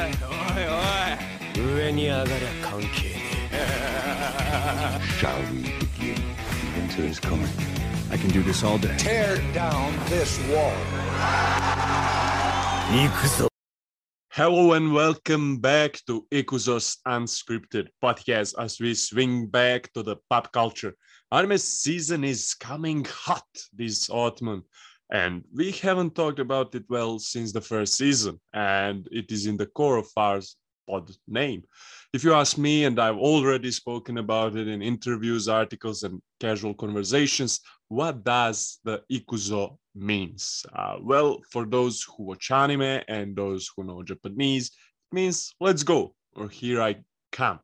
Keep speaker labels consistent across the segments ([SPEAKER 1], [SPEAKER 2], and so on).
[SPEAKER 1] おいおい上に上がりゃ関係ね
[SPEAKER 2] Shall we begin? Winter is coming.
[SPEAKER 3] I can do this all day.
[SPEAKER 4] Tear down this wall.
[SPEAKER 1] え行くぞ
[SPEAKER 5] Hello and welcome back to Ikuzo's Unscripted podcast as we swing back to the pop culture. Anime season is coming hot this autumn, and we haven't talked about it well since the first season, and it is in the core of our pod name. If you ask me, and I've already spoken about it in interviews, articles, and casual conversations, what does the Ikuzo means? Uh, well, for those who watch anime and those who know Japanese, it means let's go or here I come.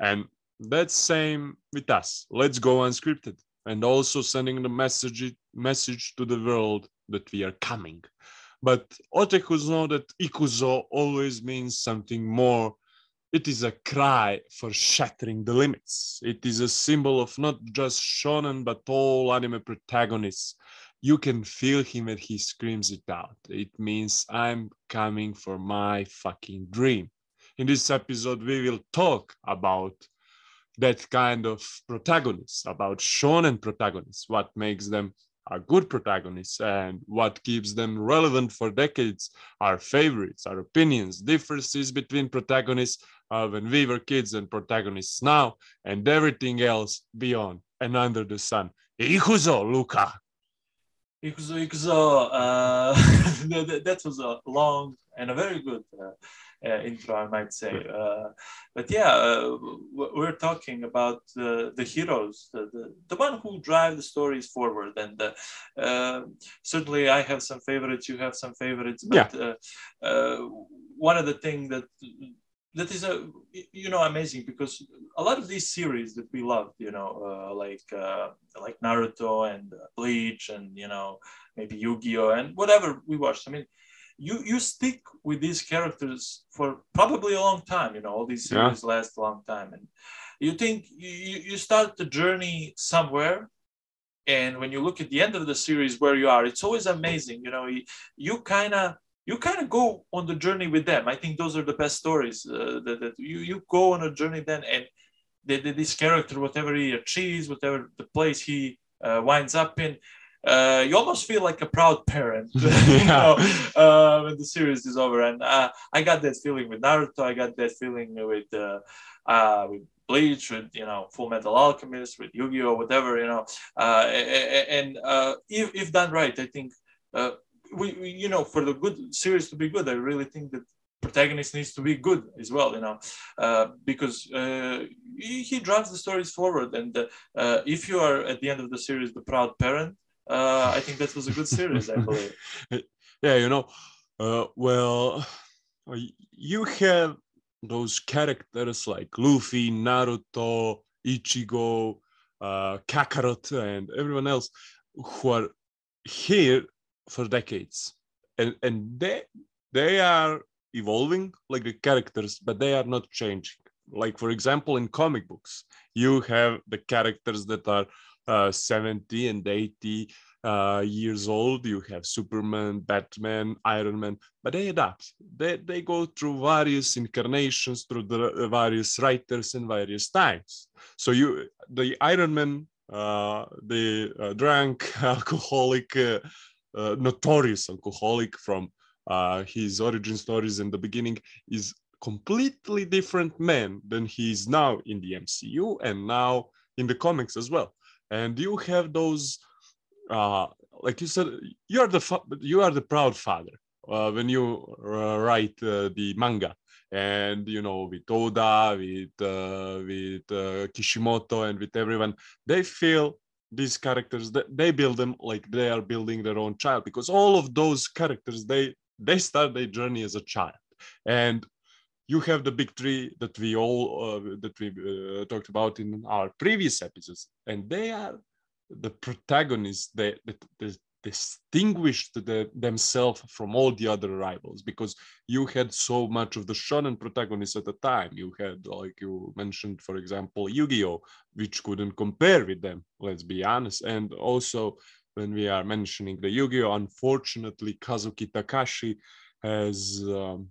[SPEAKER 5] And that's same with us. Let's go unscripted and also sending the message message to the world that we are coming. But otakus know that ikuzo always means something more. It is a cry for shattering the limits. It is a symbol of not just shonen but all anime protagonists you can feel him when he screams it out. It means I'm coming for my fucking dream. In this episode, we will talk about that kind of protagonists, about shonen protagonists, what makes them a good protagonists and what keeps them relevant for decades, our favorites, our opinions, differences between protagonists uh, when we were kids and protagonists now, and everything else beyond and under the sun. Ikuzo, Luca.
[SPEAKER 6] Ikuzo, Ikuzo, uh, that, that was a long and a very good uh, uh, intro, I might say. Uh, but yeah, uh, we're talking about the, the heroes, the, the, the one who drive the stories forward. And uh, certainly I have some favorites, you have some favorites. But
[SPEAKER 5] Yeah.
[SPEAKER 6] one of the things that that is a you know amazing because a lot of these series that we loved you know uh, like uh, like naruto and uh, bleach and you know maybe yu-gi-oh and whatever we watched i mean you you stick with these characters for probably a long time you know all these
[SPEAKER 5] Yeah.
[SPEAKER 6] series last a long time and you think you, you you start the journey somewhere and when you look at the end of the series where you are it's always amazing you know you, you kind of you kind of go on the journey with them. I think those are the best stories uh, that, that you you go on a journey then, and the, the, this character, whatever he achieves, whatever the place he uh, winds up in, uh, you almost feel like a proud parent, you know, uh, when the series is over. And uh, I got that feeling with Naruto. I got that feeling with uh, uh, with Bleach, with you know Full Metal Alchemist, with Yu-Gi-Oh, whatever you know. Uh, and uh, if if done right, I think. We, we you know for the good series to be good i really think that protagonist needs to be good as well you know uh, because uh, he, he drives the stories forward and uh, uh, if you are at the end of the series the proud parent uh, i think that was a good series i believe.
[SPEAKER 5] Yeah, you know, uh, well, you have those characters like Luffy, Naruto, Ichigo, uh, Kakarot, and everyone else who are here for decades, and and they they are evolving like the characters, but they are not changing. Like for example, in comic books, you have the characters that are uh, 70 and 80 uh, years old. You have Superman, Batman, Iron Man, but they adapt. They, they go through various incarnations, through the uh, various writers and various times. So you, the Iron Man, uh, the uh, drunk alcoholic, uh, notorious alcoholic from uh, his origin stories in the beginning is completely different man than he is now in the MCU and now in the comics as well. And you have those uh, like you said, you are the fa- you are the proud father uh, when you uh, write uh, the manga, and you know with Oda, with uh, with uh, Kishimoto, and with everyone, they feel these characters they build them like they are building their own child because all of those characters they they start their journey as a child, and you have the big three that we all uh, that we uh, talked about in our previous episodes, and they are the protagonists that, that distinguished the, themselves from all the other rivals because you had so much of the shonen protagonists at the time you had like you mentioned for example yu-gi-oh which couldn't compare with them let's be honest and also when we are mentioning the yu-gi-oh unfortunately kazuki takahashi has um,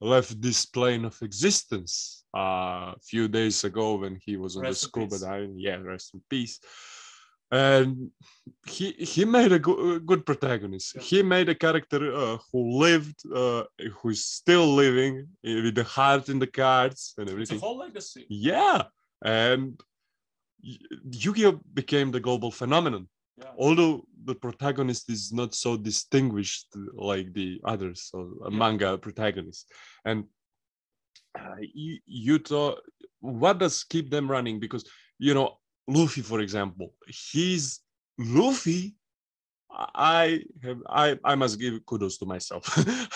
[SPEAKER 5] left this plane of existence uh, a few days ago when he was on
[SPEAKER 6] Rest
[SPEAKER 5] the scuba diving. Yeah, rest in peace. And he he made a go- good protagonist.
[SPEAKER 6] Yeah.
[SPEAKER 5] He made a character uh, who lived, uh, who's still living uh, with the heart in the cards and
[SPEAKER 6] It's a
[SPEAKER 5] everything.
[SPEAKER 6] whole legacy.
[SPEAKER 5] Yeah, and Yu-Gi-Oh became the global phenomenon.
[SPEAKER 6] Yeah.
[SPEAKER 5] Although the protagonist is not so distinguished like the others, so
[SPEAKER 6] Yeah.
[SPEAKER 5] manga protagonist, and uh, you, you thought, what does keep them running? Because you know, Luffy, for example, he's Luffy. I have I I must give kudos to myself.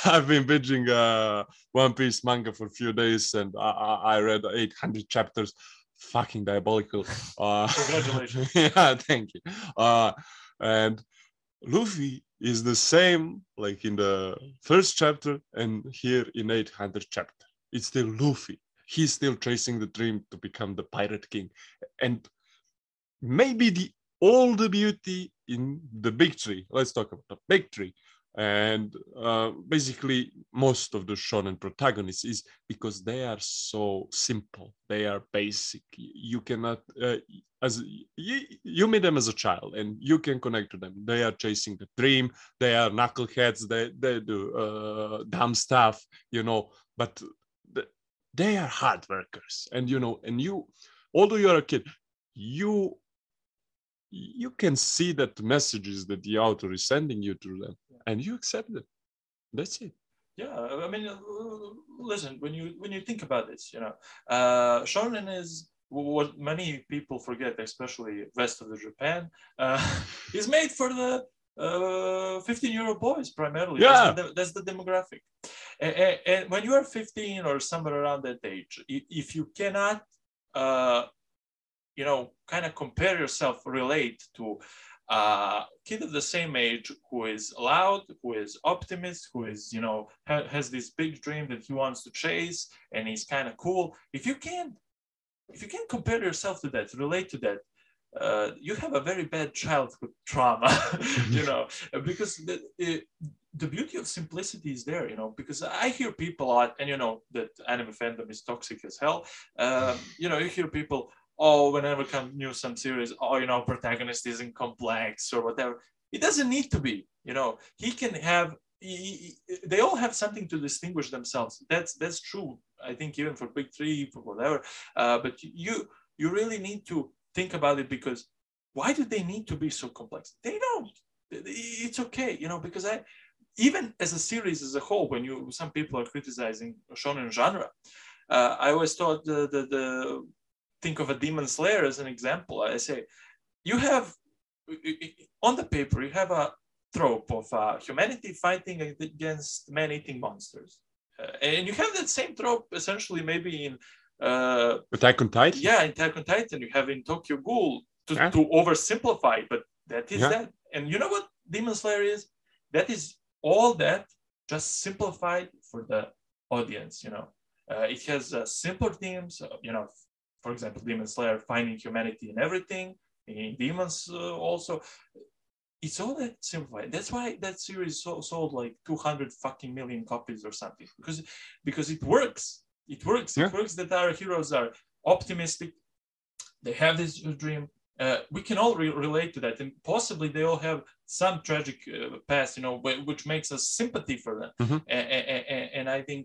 [SPEAKER 5] I've been binging uh, One Piece manga for a few days, and I, I, read 800 chapters. Fucking diabolical. Uh,
[SPEAKER 6] Congratulations.
[SPEAKER 5] yeah, thank you. Uh, and Luffy is the same like in the first chapter and here in 800 chapter. It's still Luffy. He's still chasing the dream to become the pirate king. And maybe the all the beauty in the big three. Let's talk about the big three. And uh, basically, most of the shonen protagonists is because they are so simple. They are basic. You cannot, uh, as you, you meet them as a child, and you can connect to them. They are chasing the dream. They are knuckleheads. They they do uh, dumb stuff, you know. But they are hard workers, and you know, and you, although you're a kid, you you can see that the messages that the author is sending you to them and you accept it that's it
[SPEAKER 6] Yeah, I mean, uh, listen, when you when you think about this, you know, uh, shonen is what many people forget, especially west of the Japan, uh, is made for the uh, 15 year old boys primarily.
[SPEAKER 5] Yeah.
[SPEAKER 6] that's the, that's the demographic. And, and, and when you are 15 or somewhere around that age, if you cannot, uh, you know, kind of compare yourself, relate to a kid of the same age who is loud, who is optimist, who is, you know, ha- has this big dream that he wants to chase and he's kind of cool. If you can't, if you can't compare yourself to that, relate to that, uh, you have a very bad childhood trauma, you know, because the, it, the beauty of simplicity is there, you know, because I hear people and you know that anime fandom is toxic as hell. Um, you know, you hear people, oh, whenever come new some series, oh, you know, protagonist isn't complex or whatever. It doesn't need to be, you know. He can have. he- They all have something to distinguish themselves. That's that's true. I think even for big three, for whatever. Uh, but you you really need to think about it because why do they need to be so complex? They don't. It's okay, you know, because I even as a series as a whole, when you some people are criticizing shonen genre, uh, I always thought the, the the think of a demon slayer as an example. I say you have on the paper you have a trope of uh, humanity fighting against man-eating monsters, uh, and you have that same trope essentially maybe in uh,
[SPEAKER 5] attack on titan
[SPEAKER 6] yeah, in Attack on Titan, you have in Tokyo Ghoul to,
[SPEAKER 5] Yeah.
[SPEAKER 6] to oversimplify, but that is
[SPEAKER 5] Yeah.
[SPEAKER 6] that. And you know what Demon Slayer is? That is all that just simplified for the audience. You know, uh, it has uh, simpler themes. Uh, you know, for example, Demon Slayer finding humanity in everything. In Demons uh, also, it's all that simplified. That's why that series so, sold like 200 fucking million copies or something because because it works. It works.
[SPEAKER 5] Yeah.
[SPEAKER 6] It works that our heroes are optimistic. They have this dream. Uh, we can all re- relate to that, and possibly they all have some tragic uh, past, you know, wh- which makes us sympathy for them.
[SPEAKER 5] Mhm.
[SPEAKER 6] A- a- a- a- and I think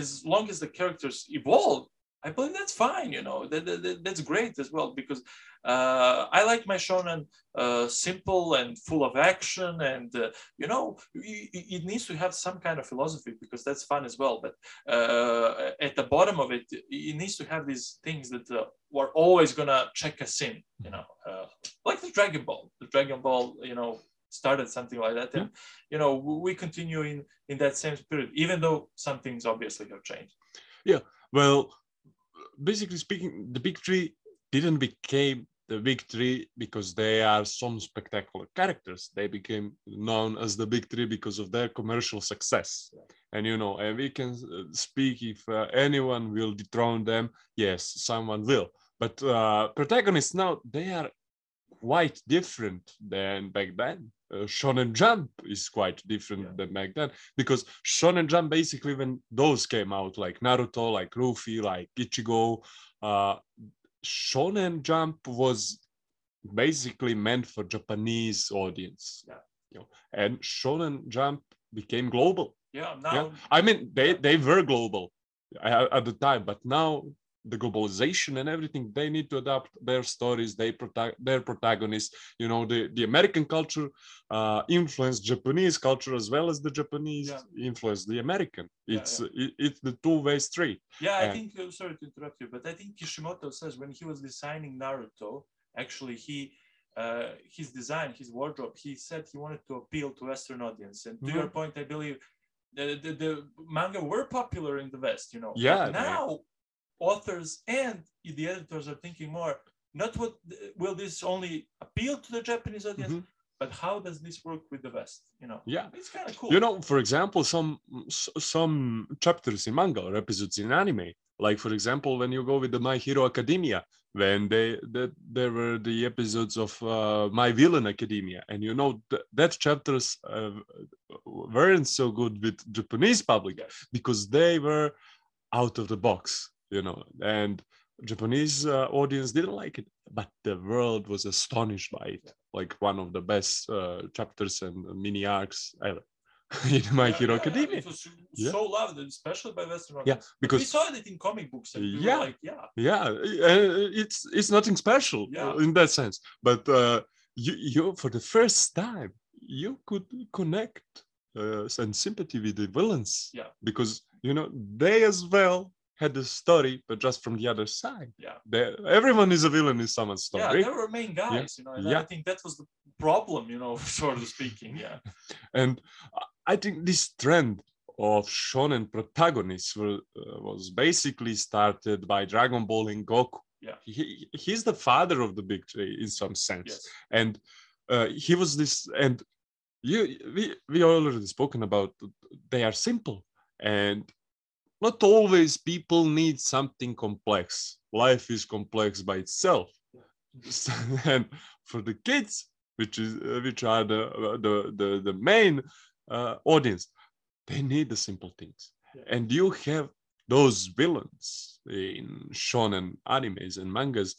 [SPEAKER 6] as long as the characters evolve, I believe that's fine. You know, that, that- that- that's great as well because uh, I like my shonen uh, simple and full of action, and uh, you know, it, it needs to have some kind of philosophy because that's fun as well. But uh, at the bottom of it, it needs to have these things that uh, were always gonna check us in. You know, uh, like the Dragon Ball. The Dragon Ball, you know, started something like that, and you know, we continue in in that same spirit, even though some things obviously have changed.
[SPEAKER 5] Yeah, well basically speaking the big three didn't became the big three because they are some spectacular characters. They became known as the big three because of their commercial success. And you know and we can uh, speak if uh, anyone will dethrone them yes someone will. But uh, protagonists now they are quite different than back then uh, Shonen Jump is quite different
[SPEAKER 6] Yeah.
[SPEAKER 5] than back then because Shonen Jump basically when those came out like Naruto, like Luffy, like Ichigo, uh, Shonen Jump was basically meant for Japanese audience.
[SPEAKER 6] Yeah.
[SPEAKER 5] You know, and Shonen Jump became global.
[SPEAKER 6] Yeah, now
[SPEAKER 5] Yeah. I mean, they they were global at, at the time, but now the globalization and everything, they need to adapt their stories, they protect their protagonists. You know, the the American culture uh, influenced Japanese culture as well as the Japanese
[SPEAKER 6] Yeah.
[SPEAKER 5] influenced the American.
[SPEAKER 6] Yeah,
[SPEAKER 5] It's It, it's the two way street.
[SPEAKER 6] Yeah, I
[SPEAKER 5] And-
[SPEAKER 6] think. Uh, sorry to interrupt you, but I think Kishimoto says when he was designing Naruto, actually he, uh, his design, his wardrobe, he said he wanted to appeal to Western audience. And to your point, I believe the, the the manga were popular in the West. You know.
[SPEAKER 5] Yeah,
[SPEAKER 6] Now, authors and the editors are thinking more. Not what will this only appeal to the Japanese audience,
[SPEAKER 5] Mhm.
[SPEAKER 6] but how does this work with the West? You know.
[SPEAKER 5] Yeah.
[SPEAKER 6] It's kind of cool.
[SPEAKER 5] You know, for example, some some chapters in manga or episodes in anime, like for example, when you go with the My Hero Academia, when they that there were the episodes of uh, My Villain Academia, and you know th- that chapters uh, weren't so good with Japanese public because they were out of the box, you know, and Japanese uh, audience didn't like it, but the world was astonished by it. Like one of the best uh, chapters and mini arcs ever in My
[SPEAKER 6] Yeah,
[SPEAKER 5] Hero
[SPEAKER 6] yeah, yeah,
[SPEAKER 5] Academia.
[SPEAKER 6] It was
[SPEAKER 5] Yeah.
[SPEAKER 6] so loved, especially by Western
[SPEAKER 5] Yeah,
[SPEAKER 6] audience. But we saw it in comic books, and we
[SPEAKER 5] Yeah.
[SPEAKER 6] like, yeah,
[SPEAKER 5] yeah, uh, it's it's nothing special uh,
[SPEAKER 6] Yeah.
[SPEAKER 5] in that sense. But uh, you you for the first time you could connect uh, and sympathy with the villains.
[SPEAKER 6] Yeah.
[SPEAKER 5] because you know they as well had the story, but just from the other side.
[SPEAKER 6] Yeah.
[SPEAKER 5] They, everyone is a villain in someone's
[SPEAKER 6] yeah,
[SPEAKER 5] story.
[SPEAKER 6] they were main guys, you know. And
[SPEAKER 5] Yeah.
[SPEAKER 6] I think that was the problem, you know, sort of speaking. Yeah,
[SPEAKER 5] and I think this trend of shonen protagonists were, uh, was basically started by Dragon Ball and Goku.
[SPEAKER 6] Yeah.
[SPEAKER 5] He, he's the father of the big three in some sense.
[SPEAKER 6] yes,
[SPEAKER 5] And uh, he was this, and you, we, we already spoken about, they are simple. And not always people need something complex. Life is complex by itself. and for the kids, which is uh, which are the uh, the the, the main uh, audience, they need the simple things.
[SPEAKER 6] Yeah.
[SPEAKER 5] And you have those villains in shonen animes and mangas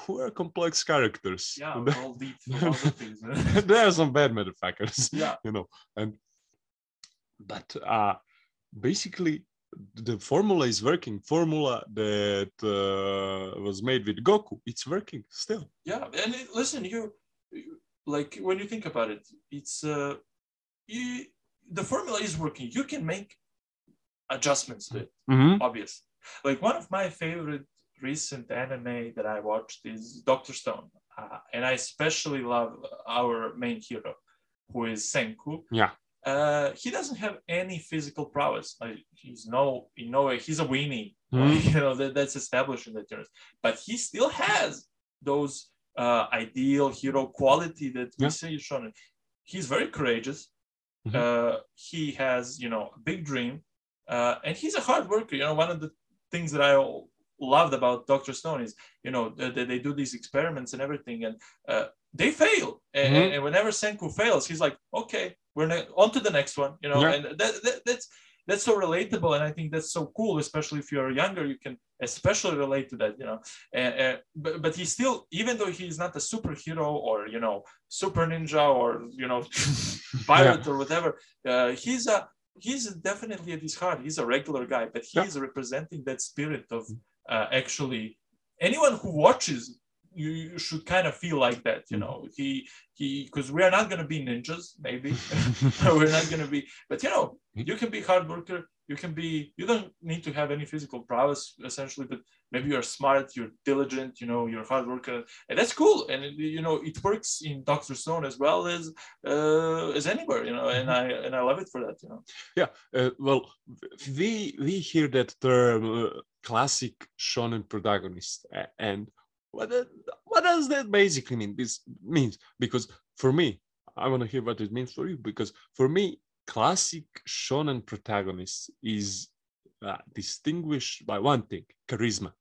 [SPEAKER 5] who- are complex characters.
[SPEAKER 6] yeah, all deep philosophies.
[SPEAKER 5] there are some bad motherfuckers
[SPEAKER 6] yeah,
[SPEAKER 5] you know and but uh basically the formula is working formula that uh, was made with goku it's working still
[SPEAKER 6] yeah. And it, listen, you, like when you think about it, it's uh, you, the formula is working. You can make adjustments to it. obvious. Like one of my favorite recent anime that I watched is Doctor Stone, uh, and I especially love our main hero, who is Senku.
[SPEAKER 5] Yeah.
[SPEAKER 6] Uh, he doesn't have any physical prowess. Like he's no, in no way, he's a weenie.
[SPEAKER 5] Mhm.
[SPEAKER 6] you know that, that's established in the terms, But he still has those uh, ideal hero quality that we see in shonen. He's very courageous.
[SPEAKER 5] Mhm.
[SPEAKER 6] Uh, he has, you know, a big dream, uh, and he's a hard worker. You know, one of the things that I loved about Doctor Stone is, you know, they, they do these experiments and everything, and uh, they fail. And,
[SPEAKER 5] Mhm.
[SPEAKER 6] and whenever Senku fails, he's like, okay, we're ne- on to the next one. You know,
[SPEAKER 5] Yeah.
[SPEAKER 6] and that, that that's that's so relatable, and I think that's so cool. Especially if you're younger, you can especially relate to that. You know, and, and but but he's still, even though he's not a superhero or you know super ninja or you know pirate or whatever, uh, he's a he's definitely at his heart he's a regular guy but he's
[SPEAKER 5] Yeah.
[SPEAKER 6] representing that spirit of uh, actually anyone who watches you, you should kind of feel like that you know. He he because we are not going to be ninjas maybe. We're not going to be but you know you can be hard worker you can be you don't need to have any physical prowess essentially but maybe you're smart you're diligent you know you're hard worker and that's cool and you know it works in dr stone as well as uh, as anywhere you know and i and i love it for that you know.
[SPEAKER 5] Yeah uh, well we we hear that term uh, classic shonen protagonist and what what does that basically mean? This means because for me i want to hear what it means for you because for me classic shonen protagonist is uh, distinguished by one thing charisma.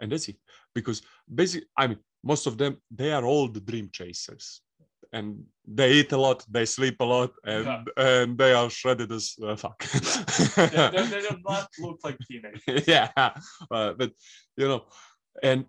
[SPEAKER 5] And that's it. Because basically i mean most of them they are all the dream chasers and they eat a lot, they sleep a lot, and and they are shredded as uh, fuck.
[SPEAKER 6] they, they, they do not look like teenagers.
[SPEAKER 5] yeah, uh, but you know, and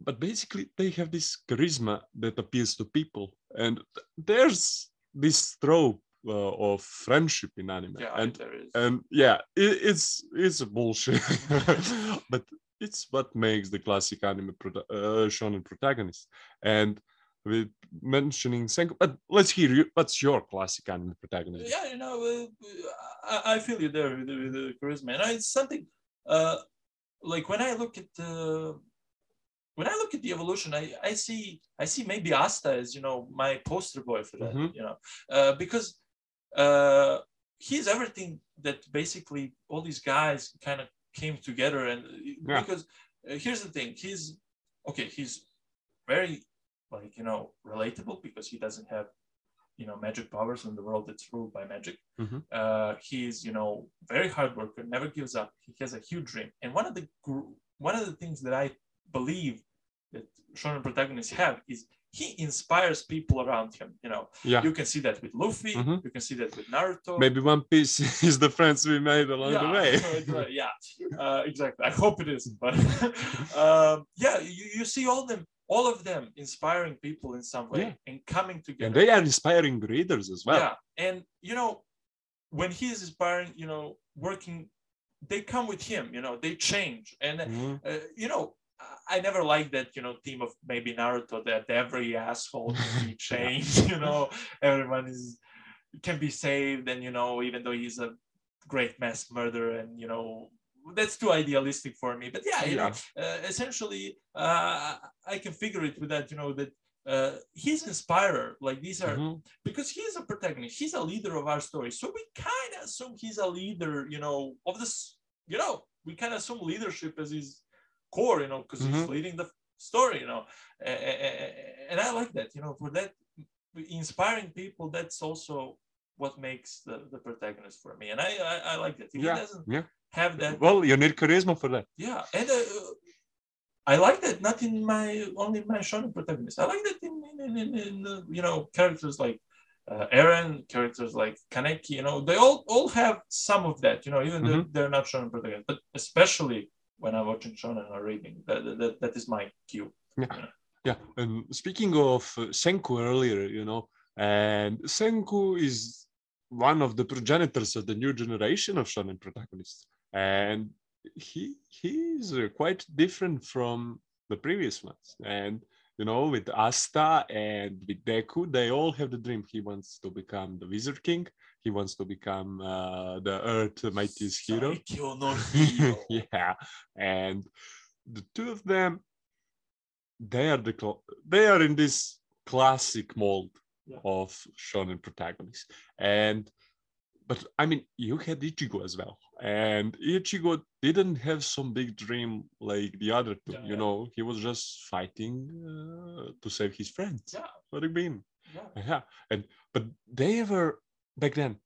[SPEAKER 5] but basically they have this charisma that appeals to people, and there's this trope uh, of friendship in anime,
[SPEAKER 6] Yeah,
[SPEAKER 5] and
[SPEAKER 6] there is.
[SPEAKER 5] and yeah, it, it's it's bullshit, but it's what makes the classic anime prota- uh, shonen protagonist. And with mentioning Senku, but let's hear you. What's your classic anime protagonist?
[SPEAKER 6] yeah, you know, uh, I, I feel you there with, the- with the charisma, and it's something uh, like when I look at the when I look at the evolution, I, I see I see maybe Asta as you know my poster boy for that,
[SPEAKER 5] Mhm.
[SPEAKER 6] you know, uh, because uh, he's everything that basically all these guys kind of came together, and
[SPEAKER 5] Yeah.
[SPEAKER 6] because uh, here's the thing, he's okay, he's very like you know relatable because he doesn't have you know magic powers in the world that's ruled by magic
[SPEAKER 5] Mhm.
[SPEAKER 6] uh he's you know very hard worker never gives up he has a huge dream and one of the gr- one of the things that i believe that shonen protagonists have is he inspires people around him you know
[SPEAKER 5] Yeah,
[SPEAKER 6] you can see that with luffy
[SPEAKER 5] Mhm.
[SPEAKER 6] you can see that with naruto
[SPEAKER 5] maybe One Piece is the friends we made along the way.
[SPEAKER 6] yeah, uh, exactly. I hope it is, but um, yeah, you, you see all them, all of them inspiring people in some way
[SPEAKER 5] Yeah.
[SPEAKER 6] and coming together.
[SPEAKER 5] and they are inspiring readers as well.
[SPEAKER 6] Yeah, and you know, when he's inspiring, you know, working, they come with him. You know, they change, and
[SPEAKER 5] Mhm.
[SPEAKER 6] uh, you know, I- I never liked that you know theme of maybe Naruto that every asshole can be changed. you know, everyone is can be saved, and you know, even though he's a great mass murderer, and you know. That's too idealistic for me, but yeah, you know, uh, essentially, uh, I can figure it with that. You know that uh, he's inspirer. Like these are
[SPEAKER 5] Mhm.
[SPEAKER 6] because he's a protagonist he's a leader of our story so we kind of assume he's a leader you know of this you know we kind of assume leadership as his core you know because he's
[SPEAKER 5] Mhm.
[SPEAKER 6] leading the story you know and i like that you know for that inspiring people that's also what makes the, the protagonist for me and i i, I like that if
[SPEAKER 5] Yeah,
[SPEAKER 6] he doesn't
[SPEAKER 5] yeah.
[SPEAKER 6] Have that
[SPEAKER 5] Well, you need charisma for that.
[SPEAKER 6] yeah, and uh, I like that not in my only my shonen protagonist. I like that in in, in, in, uh, you know characters like uh, Eren, characters like Kaneki. You know, they all all have some of that. You know, even though they're not shonen protagonists, but especially when I'm watching shonen or reading, that that, that is my cue.
[SPEAKER 5] Yeah, Yeah. and speaking of uh, Senku earlier, you know, and Senku is one of the progenitors of the new generation of shonen protagonists, and he he's uh, quite different from the previous ones. And you know, with Asta and with Deku, they all have the dream. He wants to become the Wizard King. He wants to become uh, the Earth mightiest hero.
[SPEAKER 6] Hero.
[SPEAKER 5] yeah, and the two of them, they are the cl- they are in this classic mold
[SPEAKER 6] Yeah.
[SPEAKER 5] of shonen protagonists, and but I mean, you had Ichigo as well, and Ichigo didn't have some big dream like the other two.
[SPEAKER 6] Yeah,
[SPEAKER 5] you
[SPEAKER 6] yeah.
[SPEAKER 5] know, he was just fighting uh, to save his friends.
[SPEAKER 6] Yeah.
[SPEAKER 5] What do you mean?
[SPEAKER 6] Yeah.
[SPEAKER 5] Yeah, and but they were back then.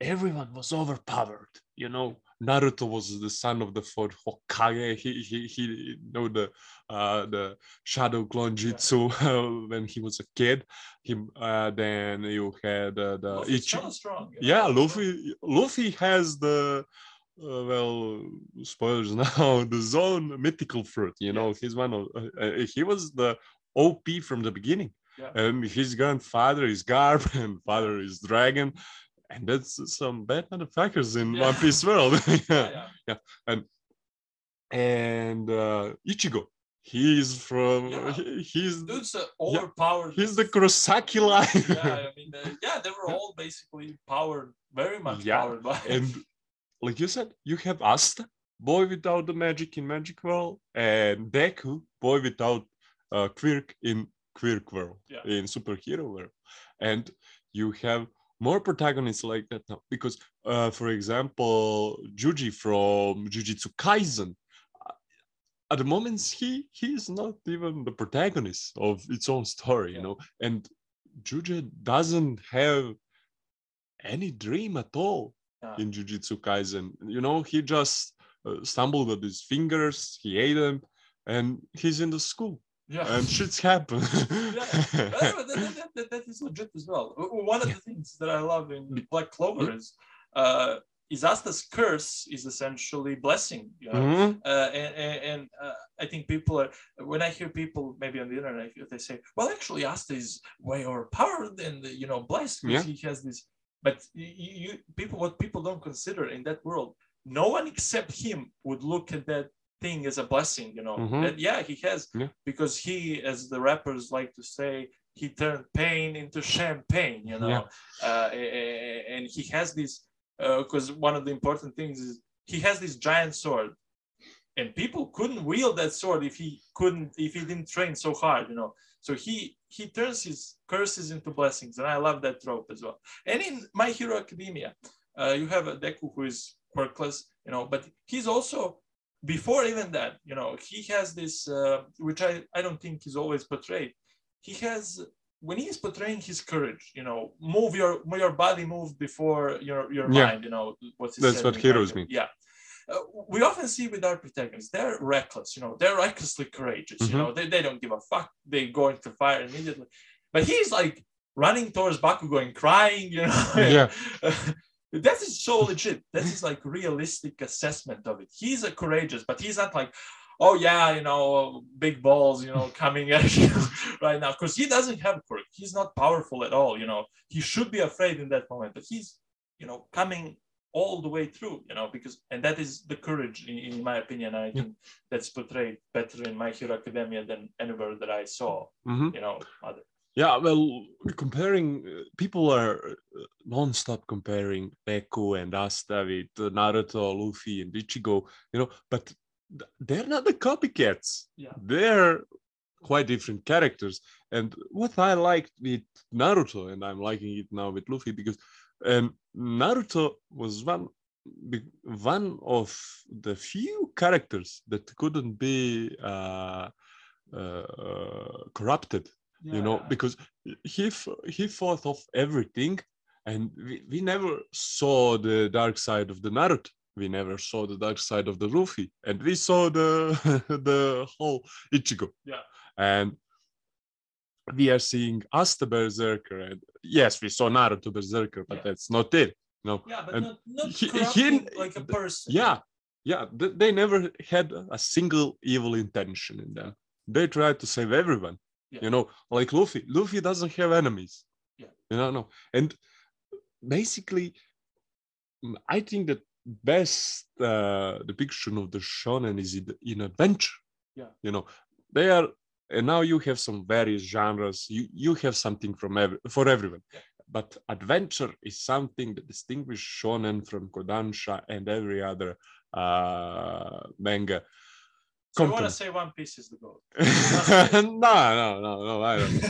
[SPEAKER 5] Everyone was overpowered. You know, Naruto was the son of the fourth Hokage. He he he know the uh the shadow clone jutsu when he was a kid. He uh, then you had uh, the
[SPEAKER 6] Luffy's
[SPEAKER 5] Ichi-
[SPEAKER 6] kinda strong. you
[SPEAKER 5] yeah, Luffy. Luffy has the uh, well, spoilers now. The Zoan mythical fruit. You know,
[SPEAKER 6] Yes.
[SPEAKER 5] he's one of. Uh, uh, he was the OP from the beginning,
[SPEAKER 6] Yeah.
[SPEAKER 5] and his grandfather is Garp, and father is Dragon, and that's some bad motherfuckers in
[SPEAKER 6] Yeah.
[SPEAKER 5] One Piece world.
[SPEAKER 6] Yeah,
[SPEAKER 5] yeah,
[SPEAKER 6] yeah.
[SPEAKER 5] and and uh, Ichigo. He's from.
[SPEAKER 6] Yeah.
[SPEAKER 5] he- he's
[SPEAKER 6] Dude's uh, overpowered.
[SPEAKER 5] he's the Kurosaki line.
[SPEAKER 6] yeah, I mean, uh, yeah, they were all basically powered, very much
[SPEAKER 5] Yeah,
[SPEAKER 6] powered by.
[SPEAKER 5] and like you said, you have Asta, boy without the magic in Magic World, and Deku, boy without uh, quirk in Quirk World,
[SPEAKER 6] Yeah.
[SPEAKER 5] in superhero world, and you have more protagonists like that now. Because, uh, for example, Juji from Jujutsu Kaisen. uh, At the moment, he he is not even the protagonist of its own story, you know, and Juji doesn't have any dream at all
[SPEAKER 6] Yeah.
[SPEAKER 5] in Jujutsu Kaisen. You know, he just uh, stumbled with his fingers, he ate them, and he's in the school.
[SPEAKER 6] Yeah.
[SPEAKER 5] and shit's happen.
[SPEAKER 6] yeah, that, that- that- that- is legit as well. One of the things that I love in Black Clover is uh, curse is essentially blessing. You know?
[SPEAKER 5] Mhm.
[SPEAKER 6] uh, and and, and uh, I think people are when I hear people maybe on the internet they say, well, actually, Asta is way overpowered and you know blessed because he has this. But you, you people, what people don't consider in that world, no one except him would look at that thing is a blessing. You know,
[SPEAKER 5] Mhm.
[SPEAKER 6] that yeah, he has
[SPEAKER 5] Yeah.
[SPEAKER 6] because he, as the rappers like to say, he turned pain into champagne. You know,
[SPEAKER 5] Yeah.
[SPEAKER 6] uh, and he has this because one of the important things is he has this giant sword and people couldn't wield that sword if he couldn't if he didn't train so hard you know so he he turns his curses into blessings and i love that trope as well and in my hero academia uh, you have a deku who is quirkless you know but he's also before even that you know he has this uh, which i i don't think is always portrayed he has when he's portraying his courage you know move your your body move before your your
[SPEAKER 5] Yeah.
[SPEAKER 6] mind you know what's
[SPEAKER 5] That's what heroes mean.
[SPEAKER 6] yeah uh, we often see with our protagonists they're reckless you know they're recklessly courageous you
[SPEAKER 5] Mhm.
[SPEAKER 6] know they, they don't give a fuck they go into fire immediately but he's like running towards bakugo and crying you know
[SPEAKER 5] Yeah.
[SPEAKER 6] that is so legit. That is like realistic assessment of it. He's a courageous but he's not like oh yeah you know big balls you know coming at you right now. Because he doesn't have quirk. He's not powerful at all you know. He should be afraid in that moment but he's you know coming all the way through you know because and that is the courage in, in my opinion i think that's portrayed better in my hero academia than anywhere that i saw
[SPEAKER 5] Mhm.
[SPEAKER 6] you know other
[SPEAKER 5] Yeah, well, comparing uh, people are uh, non-stop comparing Deku and Asta with Naruto, Luffy, and Ichigo. You know, but th- they're not the copycats.
[SPEAKER 6] Yeah.
[SPEAKER 5] they're quite different characters. And what I liked with Naruto, and I'm liking it now with Luffy, because um, Naruto was one one of the few characters that couldn't be uh, uh, corrupted you know because he he thought of everything and we, we never saw the dark side of the naruto. We never saw the dark side of the luffy and we saw the the whole ichigo.
[SPEAKER 6] Yeah.
[SPEAKER 5] and we are seeing asta berserker and yes we saw naruto berserker but
[SPEAKER 6] Yeah.
[SPEAKER 5] that's not it no
[SPEAKER 6] yeah but
[SPEAKER 5] and
[SPEAKER 6] not, not
[SPEAKER 5] he- he-
[SPEAKER 6] like a person.
[SPEAKER 5] yeah yeah they never had a single evil intention in them. They tried to save everyone
[SPEAKER 6] Yeah.
[SPEAKER 5] you know like luffy luffy doesn't have enemies.
[SPEAKER 6] Yeah.
[SPEAKER 5] you know no. And basically i think that best uh, depiction of the shonen is in, in adventure.
[SPEAKER 6] Yeah.
[SPEAKER 5] you know they are and now you have some various genres. You you have something from every, for everyone. But adventure is something that distinguishes shonen from kodansha and every other uh manga
[SPEAKER 6] so you want to say one piece is the goal
[SPEAKER 5] no, no, no, no. I don't.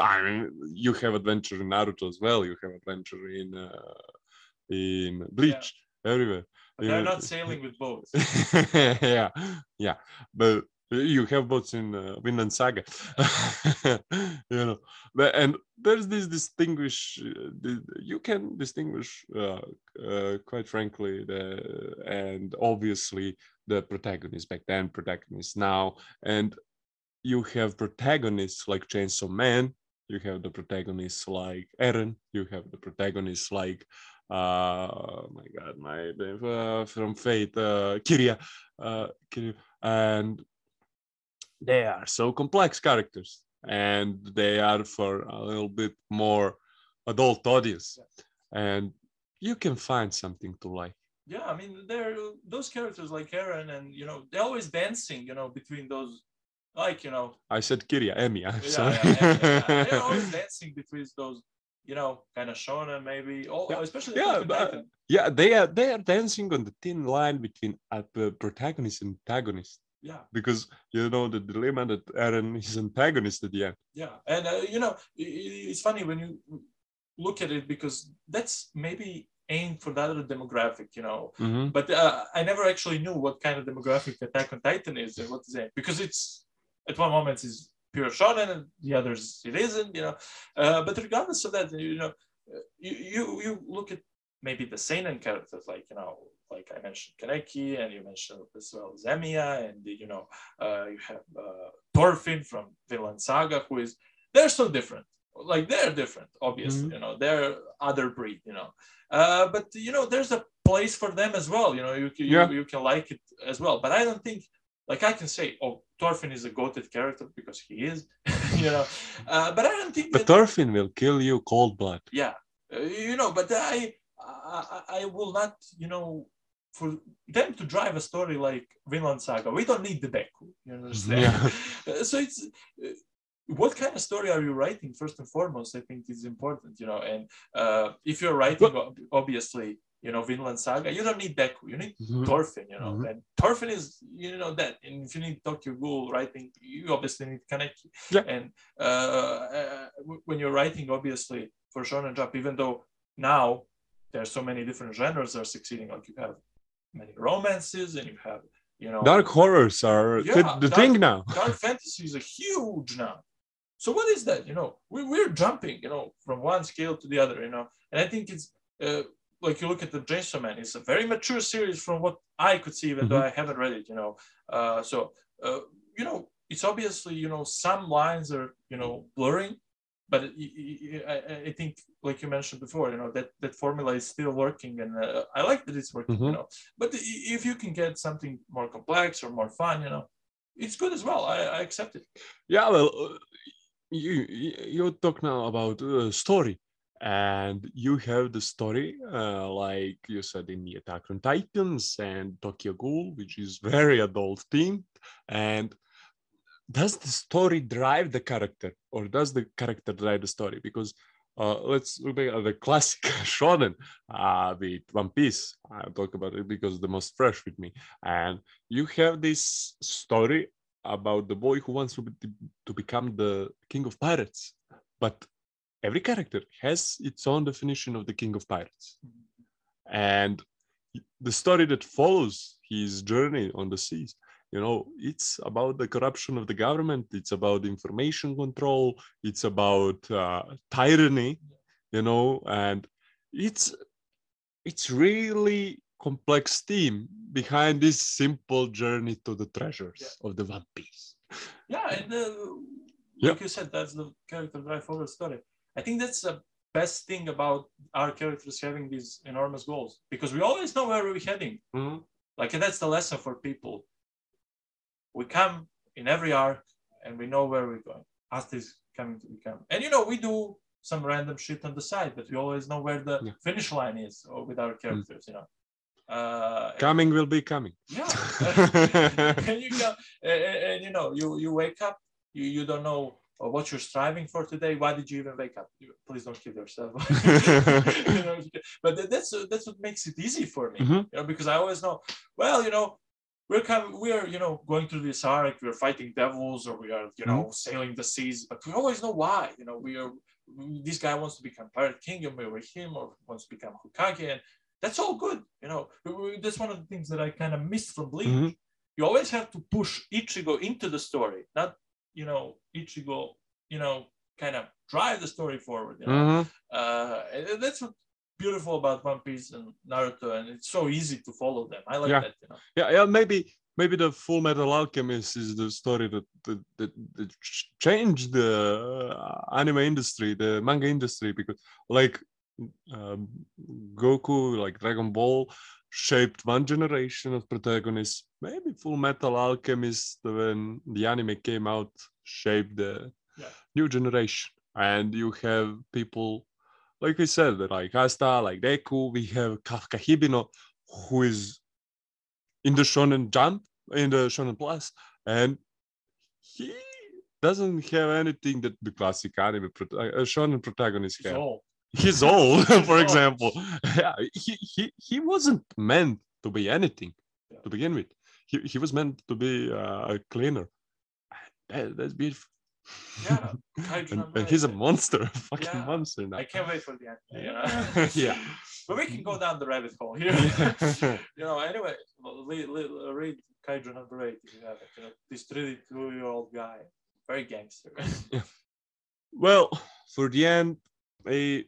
[SPEAKER 5] I mean, you have adventure in Naruto as well. You have adventure in uh, in Bleach everywhere.
[SPEAKER 6] but they're not sailing with boats
[SPEAKER 5] yeah, yeah, but you have boats in uh, Vinland Saga, you know. But, and there's this distinguish. Uh, the- you can distinguish uh, uh, quite frankly, the and obviously the protagonist back then, protagonist now, and you have protagonists like Chainsaw Man. You have the protagonists like Eren. You have the protagonists like uh oh my god my uh, from fate uh Kiria uh Kiria and they are so complex characters and they are for a little bit more adult audience and you can find something to like
[SPEAKER 6] yeah i mean they're those characters like Eren and you know they're always dancing you know between those like you know
[SPEAKER 5] i said Kiria Emi I'm
[SPEAKER 6] yeah,
[SPEAKER 5] sorry
[SPEAKER 6] yeah, yeah, yeah. they're always dancing between those you know kind of shonen maybe all
[SPEAKER 5] Yeah.
[SPEAKER 6] especially
[SPEAKER 5] Yeah, but- yeah they are they are dancing on the thin line between a uh, protagonist and antagonist
[SPEAKER 6] yeah
[SPEAKER 5] because you know the dilemma that Eren is antagonist at the end.
[SPEAKER 6] yeah and uh, you know it's funny when you look at it because that's maybe aimed for the other demographic you know but uh, I never actually knew what kind of demographic Attack on Titan is and what is it because it's at one moment is pure shonen and the others it isn't, you know. Uh, but regardless of that, you know, you you, you look at maybe the seinen characters like you know like I mentioned Kaneki and you mentioned as well Zemia and you know uh, you have uh, Thorfinn from Vinland Saga, who is they're so different. Like they're different, obviously.
[SPEAKER 5] Mhm.
[SPEAKER 6] You know, they're other breed. You know, uh, but you know, there's a place for them as well. You know, you can
[SPEAKER 5] Yeah.
[SPEAKER 6] you, you can like it as well. But I don't think like I can say, oh, Thorfinn is a goated character because he is. you know, uh, but I don't think
[SPEAKER 5] But
[SPEAKER 6] that
[SPEAKER 5] Thorfinn will kill you cold blood.
[SPEAKER 6] yeah uh, you know but i I, I- I will not you know for them to drive a story like vinland saga we don't need the deku you understand
[SPEAKER 5] Yeah.
[SPEAKER 6] Uh, so it's uh, what kind of story are you writing first and foremost i think is important you know and uh, if you're writing ob- obviously you know vinland saga you don't need deku you need
[SPEAKER 5] Mhm.
[SPEAKER 6] Thorfinn, you know,
[SPEAKER 5] Mhm.
[SPEAKER 6] and Thorfinn is, you know, that. And if you need Tokyo Ghoul writing, you obviously need Kaneki.
[SPEAKER 5] Yeah.
[SPEAKER 6] And uh, uh, when you're writing, obviously, for Shonen Jump, even though now there are so many different genres that are succeeding, like you have many romances and you have, you know,
[SPEAKER 5] Dark horrors are
[SPEAKER 6] Yeah,
[SPEAKER 5] the, the
[SPEAKER 6] dark-
[SPEAKER 5] thing now.
[SPEAKER 6] dark fantasy is a huge now. So what is that? You know, we, we're jumping, you know, from one scale to the other, you know, and I think it's uh, like you look at the Chainsaw Man, it's a very mature series from what I could see, even though I haven't read it, you know. Uh, so, uh, you know, it's obviously, you know, some lines are, you know, blurring, but it, it- I, think, like you mentioned before, you know, that, that formula is still working and uh, I like that it's working, you
[SPEAKER 5] Mhm.
[SPEAKER 6] know. But if you can get something more complex or more fun, you know, it's good as well. I, I accept it.
[SPEAKER 5] Yeah, well, uh, you you talk now about uh, story, and you have the story uh, like you said in the Attack on Titans and Tokyo Ghoul, which is very adult themed. And does the story drive the character, or does the character drive the story? Because uh, let's look at the classic shonen uh, with One Piece. I'll talk about it because it's the most fresh with me. And you have this story about the boy who wants to, be, to become the king of pirates. But every character has its own definition of the king of pirates. And the story that follows his journey on the seas, you know, it's about the corruption of the government, it's about information control, it's about uh, tyranny, you know, and it's it's really complex theme behind this simple journey to the treasures of the One Piece.
[SPEAKER 6] Yeah, and uh,
[SPEAKER 5] Yeah.
[SPEAKER 6] like you said, that's the character drive forward story. I think that's the best thing about our characters having these enormous goals because we always know where we're heading.
[SPEAKER 5] Mhm.
[SPEAKER 6] Like, and that's the lesson for people. We come in every arc and we know where we're going. Asta is coming to become. And you know, we do some random shit on the side, but we always know where the
[SPEAKER 5] Yeah.
[SPEAKER 6] finish line is or with our characters, you know. Uh,
[SPEAKER 5] Coming will be coming.
[SPEAKER 6] yeah. and you go, and, and- you know, you you wake up, you you don't know what you're striving for today. Why did you even wake up? Please don't kill yourself. You know, but that's that's what makes it easy for me,
[SPEAKER 5] Mhm.
[SPEAKER 6] you know, because I always know. Well, you know, we're coming, we're you know going through this arc. We're fighting devils, or we are you know sailing the seas, but we always know why. You know, we are. This guy wants to become pirate king, and we're him, or wants to become Hokage, and that's all good. You know, that's one of the things that I kind of missed from Bleach
[SPEAKER 5] Mhm.
[SPEAKER 6] you always have to push Ichigo into the story, not you know Ichigo, you know, kind of drive the story forward. You know,
[SPEAKER 5] Mhm.
[SPEAKER 6] uh, and that's what's beautiful about One Piece and Naruto, and it's so easy to follow them. I like
[SPEAKER 5] Yeah.
[SPEAKER 6] that. You know,
[SPEAKER 5] Yeah, yeah, maybe maybe the Full Metal Alchemist is the story that that, that, that changed the uh, anime industry, the manga industry, because like um, Goku, like Dragon Ball, shaped one generation of protagonists. Maybe Full Metal Alchemist, when the anime came out, shaped the
[SPEAKER 6] Yeah.
[SPEAKER 5] new generation. And you have people, like we said, like Asta, like Deku. We have Kafka Hibino, who is in the Shonen Jump, in the Shonen Plus, and he doesn't have anything that the classic anime prota- uh, Shonen protagonists have.
[SPEAKER 6] all.
[SPEAKER 5] He's old, for example. Yeah, he, he he wasn't meant to be anything
[SPEAKER 6] Yeah.
[SPEAKER 5] to begin with. He he was meant to be uh, a cleaner. That, that's beautiful.
[SPEAKER 6] Yeah,
[SPEAKER 5] and, and he's a monster, a fucking
[SPEAKER 6] Yeah.
[SPEAKER 5] monster now.
[SPEAKER 6] I can't wait for the end. Know?
[SPEAKER 5] yeah.
[SPEAKER 6] but we can go down the rabbit hole here. you know, anyway, le- read Kaiju number eight if you have it. You know, this 32 year old guy, very gangster. yeah.
[SPEAKER 5] Well, for the end, I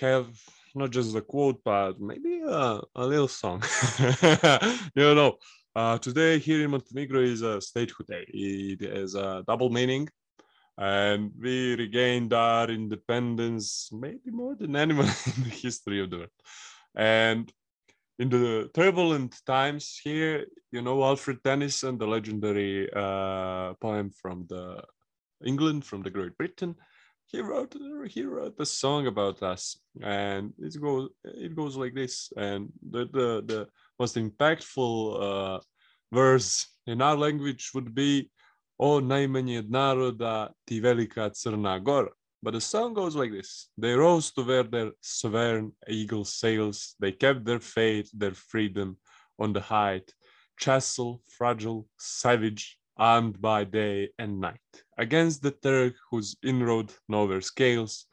[SPEAKER 5] have not just a quote, but maybe a, a little song. you know, Uh, today here in Montenegro is a statehood day. It has a double meaning, and we regained our independence maybe more than anyone in the history of the world. And in the turbulent times here, you know Alfred Tennyson, the legendary uh, poem from the England, from the Great Britain. He wrote he wrote a song about us, and it goes it goes like this. And the the, the most impactful uh, verse in our language would be "O najmanje od naroda ti velika crna gora." But the song goes like this They rose to where their sovereign eagle sails. They kept their faith, their freedom on the height. Castle, fragile, savage, armed by day and night. Against the Turk whose inroad nowhere scales,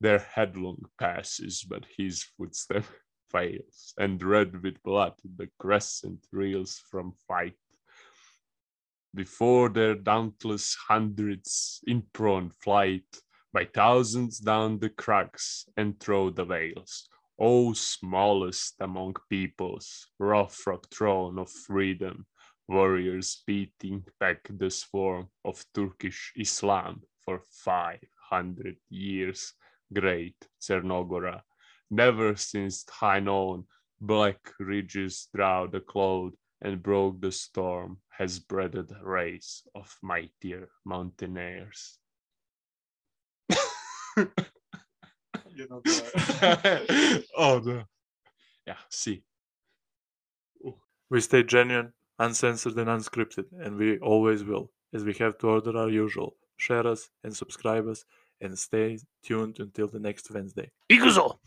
[SPEAKER 5] their headlong passes, but his footstep fails. And red with blood, the crescent reels from fight before their dauntless hundreds in prone flight by thousands down the crags and through the vales. O smallest among peoples, rough rock throne of freedom, warriors beating back the swarm of Turkish Islam for five hundred years. Great Cernogora, never since high known, black ridges draw the cloud and broke the storm, has bred a race of mightier mountaineers.
[SPEAKER 6] You know,
[SPEAKER 5] oh no. Yeah, see.
[SPEAKER 6] we stay genuine, uncensored, and unscripted, and we always will, as we have to order our usual. Share us and subscribe us, and stay tuned until the next Wednesday. Iguzo!